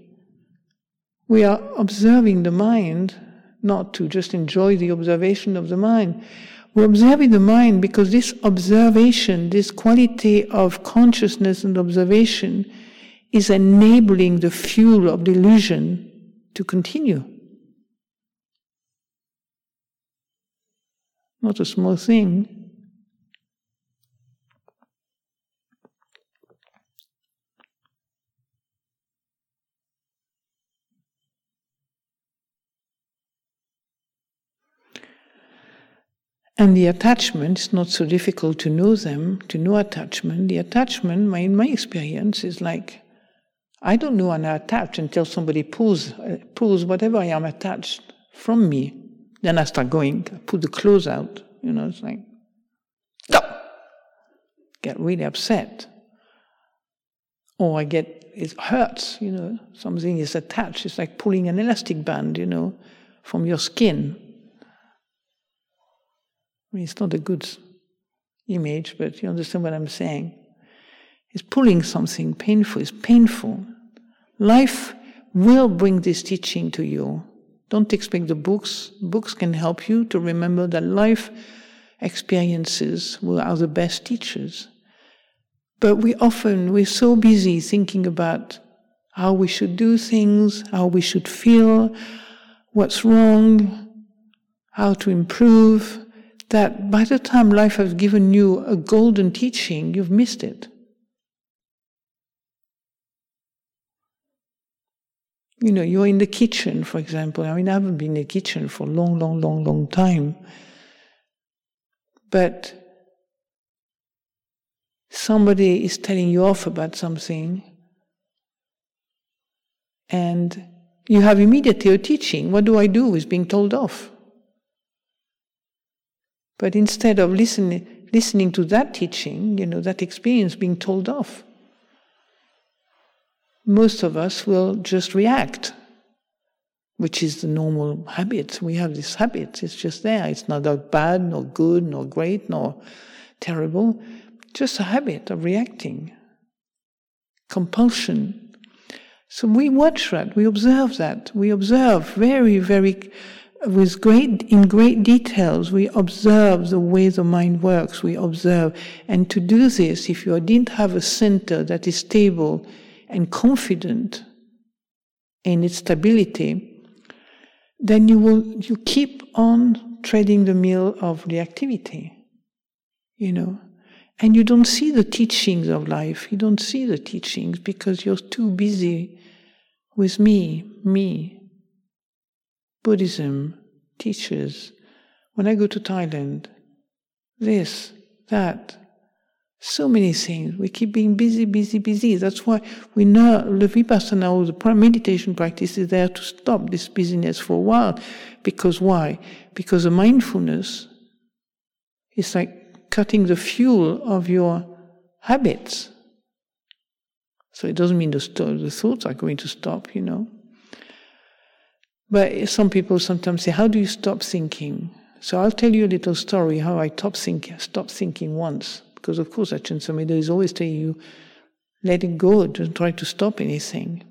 We are observing the mind, not to just enjoy the observation of the mind. We're observing the mind because this observation, this quality of consciousness and observation, is enabling the fuel of delusion to continue. Not a small thing. And the attachment is not so difficult to know them, to know attachment. The attachment, in my experience, is like I don't know I'm attached until somebody pulls, uh, pulls whatever I am attached from me. Then I start going, I pull the clothes out. You know, it's like, stop! Get really upset. Or I get, it hurts, you know, something is attached. It's like pulling an elastic band, you know, from your skin. I mean, it's not a good image, but you understand what I'm saying. It's pulling something painful. It's painful. Life will bring this teaching to you. Don't expect the books. Books can help you to remember that life experiences are the best teachers. But we often, we're so busy thinking about how we should do things, how we should feel, what's wrong, how to improve, that by the time life has given you a golden teaching, you've missed it. You know, you're in the kitchen, for example. I mean, I haven't been in the kitchen for a long, long, long, long time. But somebody is telling you off about something, and you have immediately a teaching. What do I do with being told off? But instead of listening, listening to that teaching, you know, that experience being told off, most of us will just react, which is the normal habit. We have this habit, it's just there. It's neither bad, nor good, nor great, nor terrible. Just a habit of reacting. Compulsion. So we watch that, we observe that, we observe very, very with great in great details we observe the way the mind works we observe and to do this if you didn't have a center that is stable and confident in its stability then you will you keep on treading the mill of reactivity you know. And you don't see the teachings of life. You don't see the teachings because you're too busy with me me. Buddhism, teaches When I go to Thailand, this, that, so many things. We keep being busy, busy, busy. That's why we know the vipassana or the meditation practice is there to stop this busyness for a while. Because why? Because the mindfulness is like cutting the fuel of your habits. So it doesn't mean the, the thoughts are going to stop, you know. But some people sometimes say, How do you stop thinking? So I'll tell you a little story how I thinking, stopped thinking once. Because, of course, Ajahn Sumedho is always telling you, let it go, don't try to stop anything.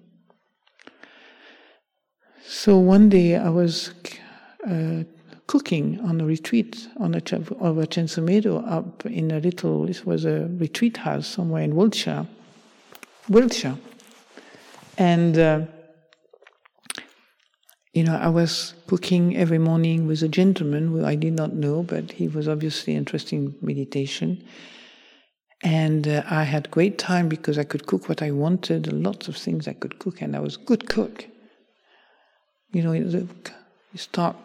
So one day I was uh, cooking on a retreat on a, of Ajahn Sumedho up in a little, this was a retreat house somewhere in Wiltshire. Wiltshire. And uh, you know, I was cooking every morning with a gentleman who I did not know, but he was obviously interested in meditation. And uh, I had great time because I could cook what I wanted, lots of things I could cook, and I was a good cook. You know, you start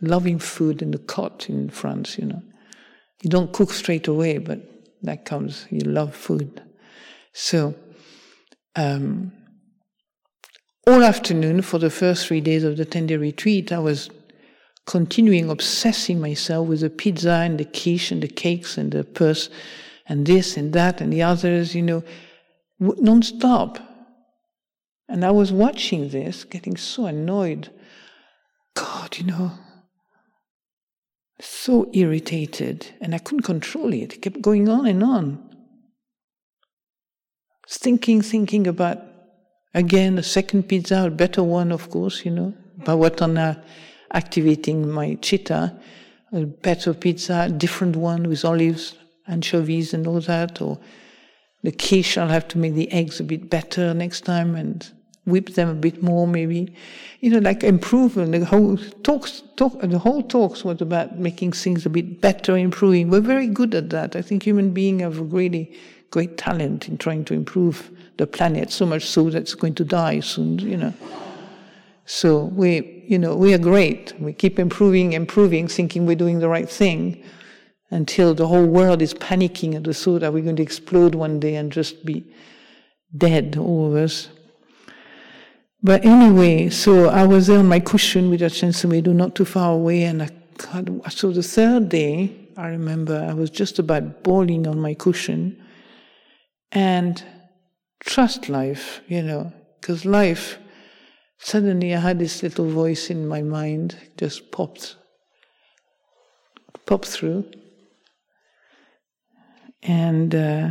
loving food in the cot in France, you know. You don't cook straight away, but that comes, you love food. So, um, all afternoon for the first three days of the 10 day retreat, I was continuing obsessing myself with the pizza and the quiche and the cakes and the purse and this and that and the others, you know, non-stop. And I was watching this, getting so annoyed. God, you know, so irritated, and I couldn't control it. It kept going on and on. Thinking, thinking about again a second pizza, a better one, of course, you know, Bhavatanha uh, activating my chitta, a better pizza, different one with olives, anchovies, and all that, or the quiche, I'll have to make the eggs a bit better next time and whip them a bit more, maybe. You know, like improvement. The whole talks, talk, the whole talks was about making things a bit better, improving. We're very good at that. I think human beings have really great talent in trying to improve the planet. So much so that it's going to die soon. You know. So we, you know, we are great. We keep improving, improving, thinking we're doing the right thing until the whole world is panicking at the thought that we're going to explode one day and just be dead, all of us. But anyway, so I was there on my cushion with Ajahn Sumedho, not too far away, and I God, so the third day, I remember I was just about bawling on my cushion and trust life, you know, because life, suddenly I had this little voice in my mind just popped, popped through. And uh,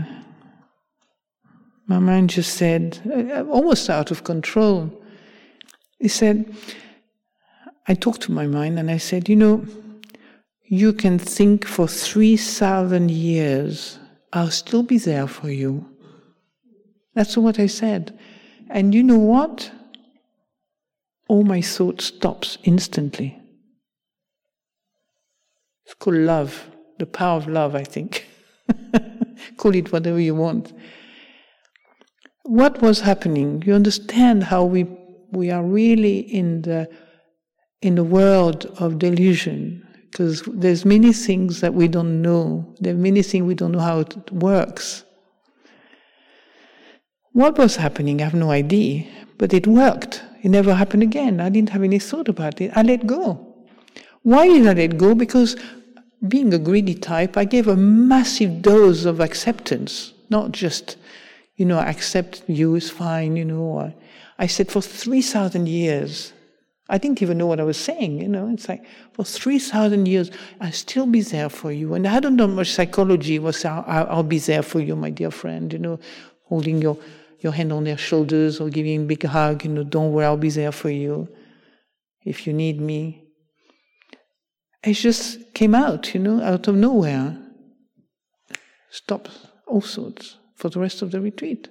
my mind just said, uh, almost out of control, he said, I talked to my mind and I said, you know, you can think for 3,000 years, I'll still be there for you. That's what I said. And you know what? All my thought stops instantly. It's called love, the power of love, I think. [LAUGHS] [LAUGHS] Call it whatever you want. What was happening? You understand how we we are really in the in the world of delusion because there's many things that we don't know. There are many things we don't know how it works. What was happening? I have no idea, but it worked. It never happened again. I didn't have any thought about it. I let go. Why did I let go? Because being a greedy type, I gave a massive dose of acceptance, not just, you know, accept you is fine, you know, I said, for 3,000 years, I didn't even know what I was saying, you know. It's like, for 3,000 years, I'll still be there for you. And I don't know much psychology was, I'll, I'll, be there for you, my dear friend, you know, holding your, your hand on their shoulders or giving a big hug, you know, don't worry, I'll be there for you if you need me. It just came out, you know, out of nowhere. Stop all sorts for the rest of the retreat.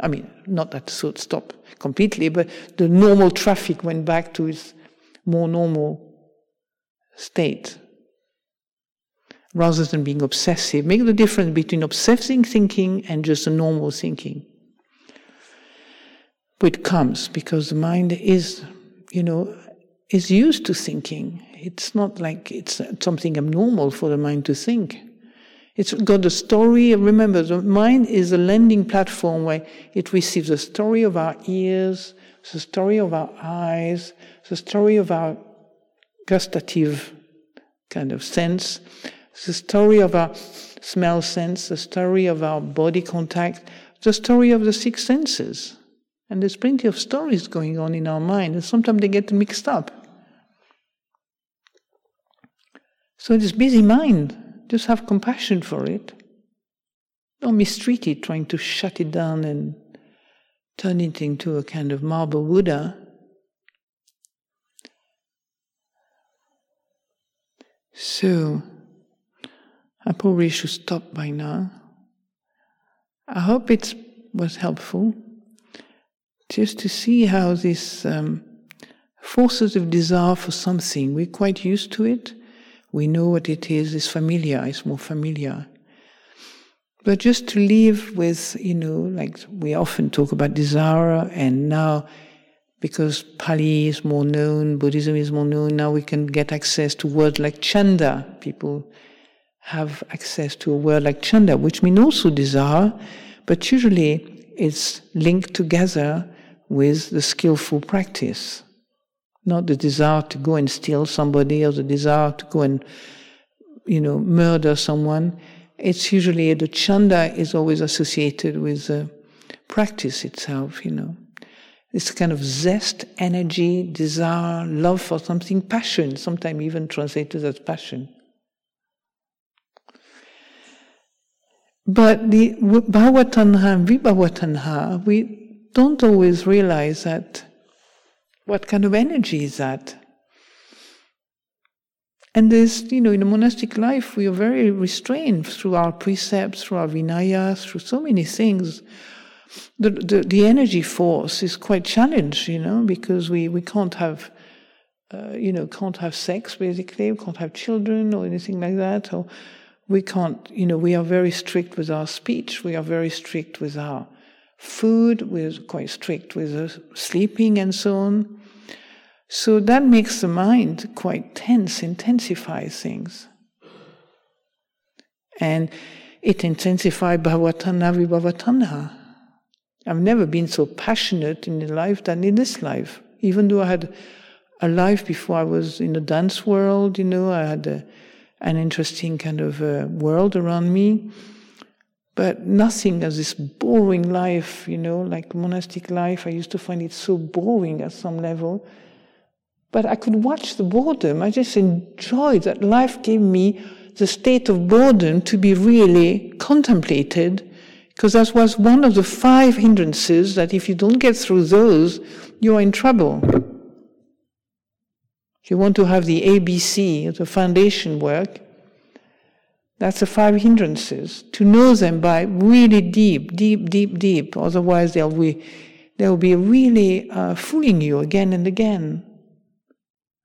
I mean, not that thought stopped completely, but the normal traffic went back to its more normal state. Rather than being obsessive, make the difference between obsessing thinking and just a normal thinking. But it comes because the mind is, you know, is used to thinking. It's not like it's something abnormal for the mind to think. It's got a story. Remember, the mind is a landing platform where it receives the story of our ears, the story of our eyes, the story of our gustative kind of sense, the story of our smell sense, the story of our body contact, the story of the six senses. And there's plenty of stories going on in our mind, and sometimes they get mixed up. So this busy mind just have compassion for it. Don't mistreat it, trying to shut it down and turn it into a kind of marble Buddha. So, I probably should stop by now. I hope it was helpful just to see how these um, forces of desire for something, we're quite used to it we know what it is, it's familiar, it's more familiar. But just to live with, you know, like we often talk about desire, and now because Pali is more known, Buddhism is more known, now we can get access to words like chanda. People have access to a word like chanda, which means also desire, but usually it's linked together with the skillful practice not the desire to go and steal somebody or the desire to go and, you know, murder someone. It's usually the chanda is always associated with the practice itself, you know. this kind of zest, energy, desire, love for something, passion, sometimes even translated as passion. But the bhavatanha and vibhavatanha, we don't always realize that what kind of energy is that? And there's, you know, in a monastic life, we are very restrained through our precepts, through our vinaya, through so many things. The, the, the energy force is quite challenged, you know, because we, we can't have, uh, you know, can't have sex basically, we can't have children or anything like that, or we can't, you know, we are very strict with our speech, we are very strict with our food, we're quite strict with sleeping and so on. So that makes the mind quite tense, intensifies things. And it intensifies bhavatanha vibhavatanha. I've never been so passionate in life than in this life. Even though I had a life before I was in the dance world, you know, I had a, an interesting kind of uh, world around me. But nothing as this boring life, you know, like monastic life. I used to find it so boring at some level. But I could watch the boredom. I just enjoyed that life gave me the state of boredom to be really contemplated, because that was one of the five hindrances that if you don't get through those, you're in trouble. If you want to have the ABC, the foundation work, that's the five hindrances. To know them by really deep, deep, deep, deep. Otherwise, they'll be, they'll be really uh, fooling you again and again.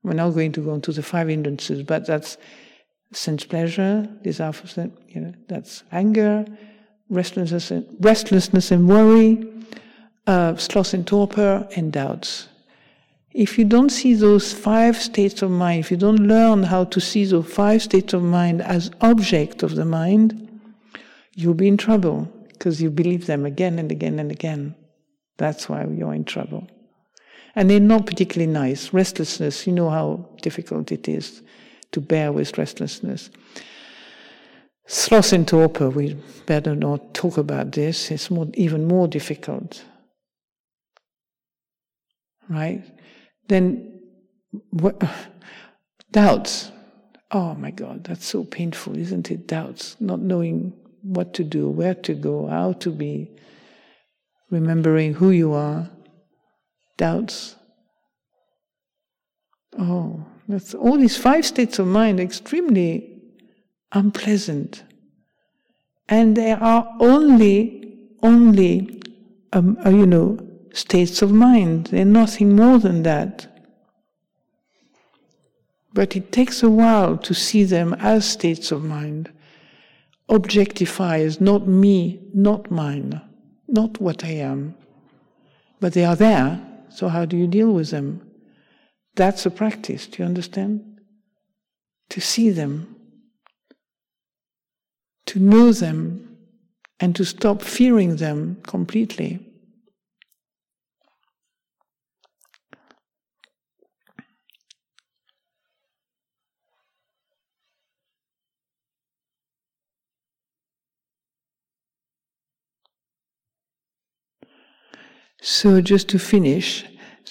We're not going to go into the five hindrances, but that's sense pleasure, desire for you know, that's anger, restlessness, and, restlessness and worry, uh, sloth and torpor, and doubts. If you don't see those five states of mind, if you don't learn how to see those five states of mind as object of the mind, you'll be in trouble because you believe them again and again and again. That's why you're in trouble. And they're not particularly nice. Restlessness, you know how difficult it is to bear with restlessness. Sloth and torpor, we better not talk about this. It's more, even more difficult. Right? Then what, [SIGHS] doubts. Oh my God, that's so painful, isn't it? Doubts, not knowing what to do, where to go, how to be, remembering who you are, doubts. Oh, that's all these five states of mind extremely unpleasant. And they are only, only, um, uh, you know, states of mind. They're nothing more than that. But it takes a while to see them as states of mind. Objectifies not me, not mine, not what I am. But they are there, so how do you deal with them? That's a practice, do you understand? To see them, to know them, and to stop fearing them completely. So, just to finish,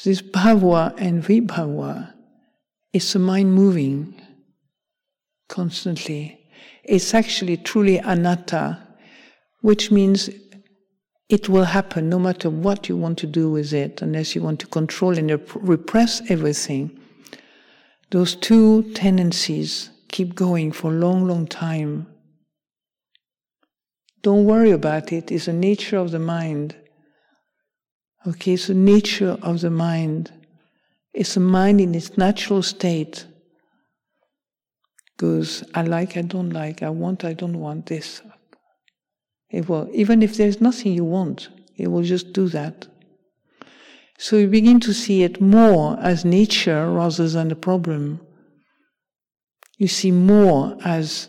this bhava and vibhava is a mind moving constantly. It's actually truly anatta, which means it will happen no matter what you want to do with it, unless you want to control and repress everything. Those two tendencies keep going for a long, long time. Don't worry about it, it's the nature of the mind. Okay, so nature of the mind is the mind in its natural state. Goes, I like, I don't like, I want, I don't want this. It will, even if there's nothing you want, it will just do that. So you begin to see it more as nature rather than a problem. You see more as,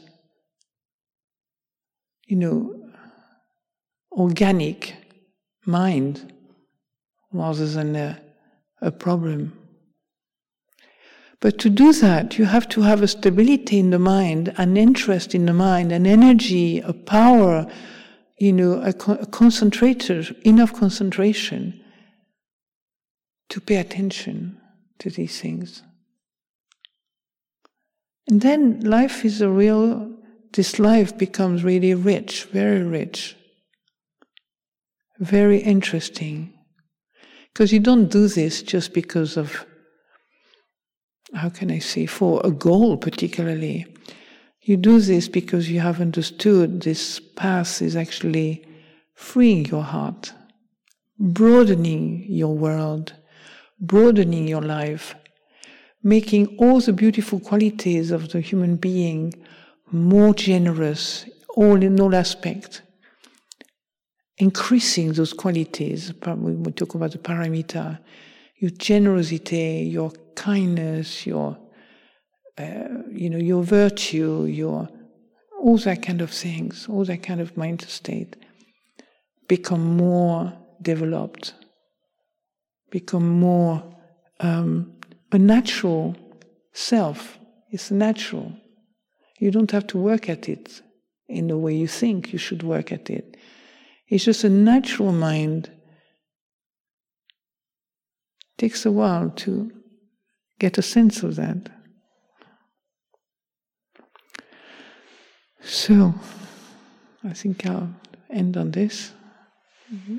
you know, organic mind rather than a, a problem. But to do that, you have to have a stability in the mind, an interest in the mind, an energy, a power, you know, a, co- a concentrator, enough concentration to pay attention to these things. And then life is a real, this life becomes really rich, very rich, very interesting. Because you don't do this just because of, how can I say, for a goal particularly. You do this because you have understood this path is actually freeing your heart, broadening your world, broadening your life, making all the beautiful qualities of the human being more generous, all in all aspects, increasing those qualities. We talk about the paramita, your generosity, your kindness, your uh, you know, your virtue, your all that kind of things, all that kind of mind state become more developed, become more um, a natural self. It's natural. You don't have to work at it in the way you think you should work at it. It's just a natural mind. It takes a while to get a sense of that. So, I think I'll end on this. Mm-hmm.